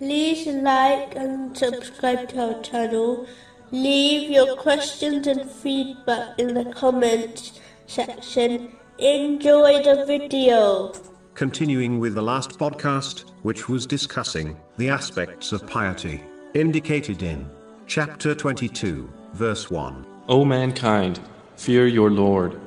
like and subscribe to our channel. Leave your questions and feedback in the comments section. Enjoy the video. Continuing with the last podcast, which was discussing the aspects of piety, indicated in chapter 22, verse 1. O mankind, fear your Lord.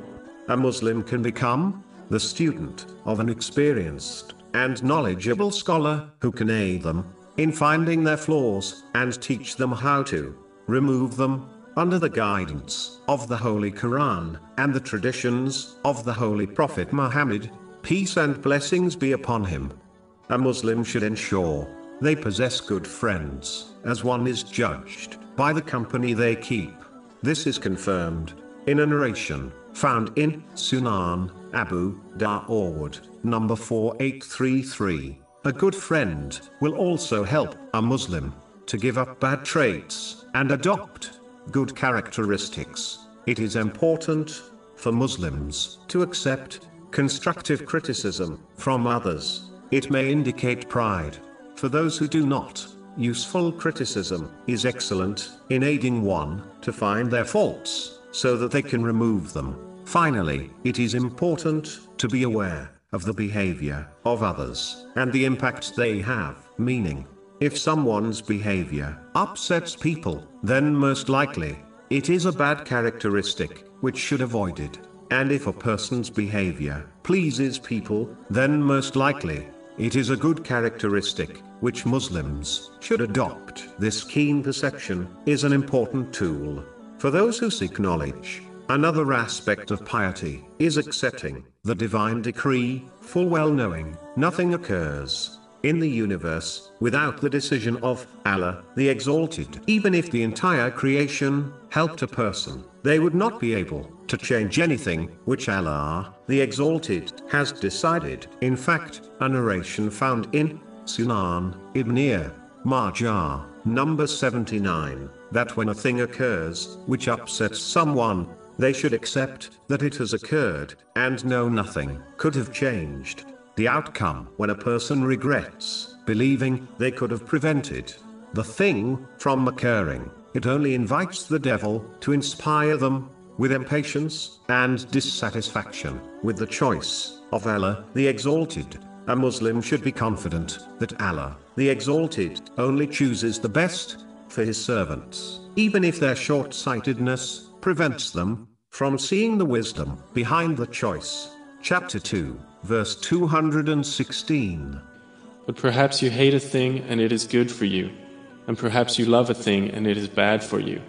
A Muslim can become the student of an experienced and knowledgeable scholar who can aid them in finding their flaws and teach them how to remove them under the guidance of the Holy Quran and the traditions of the Holy Prophet Muhammad, peace and blessings be upon him. A Muslim should ensure they possess good friends, as one is judged by the company they keep. This is confirmed in a narration found in Sunan Abu Dawood, number 4833. A good friend will also help a Muslim to give up bad traits and adopt good characteristics. It is important for Muslims to accept constructive criticism from others. It may indicate pride. For those who do not, useful criticism is excellent in aiding one to find their faults so that they can remove them. Finally, it is important to be aware of the behavior of others and the impact they have, meaning, if someone's behavior upsets people, then most likely, it is a bad characteristic, which should avoided. And if a person's behavior pleases people, then most likely, it is a good characteristic, which Muslims should adopt. This keen perception is an important tool for those who seek knowledge. Another aspect of piety is accepting the divine decree, full well knowing nothing occurs in the universe without the decision of Allah, the Exalted. Even if the entire creation helped a person, they would not be able to change anything which Allah, the Exalted, has decided. In fact, a narration found in Sunan Ibn Majah, number 79, that when a thing occurs which upsets someone, they should accept that it has occurred, and know nothing could have changed the outcome when a person regrets believing they could have prevented the thing from occurring. It only invites the devil to inspire them with impatience and dissatisfaction with the choice of Allah the Exalted. A Muslim should be confident that Allah the Exalted only chooses the best for his servants, even if their short sightedness prevents them from seeing the wisdom behind the choice. Chapter 2, verse 216. But perhaps you hate a thing and it is good for you, and perhaps you love a thing and it is bad for you.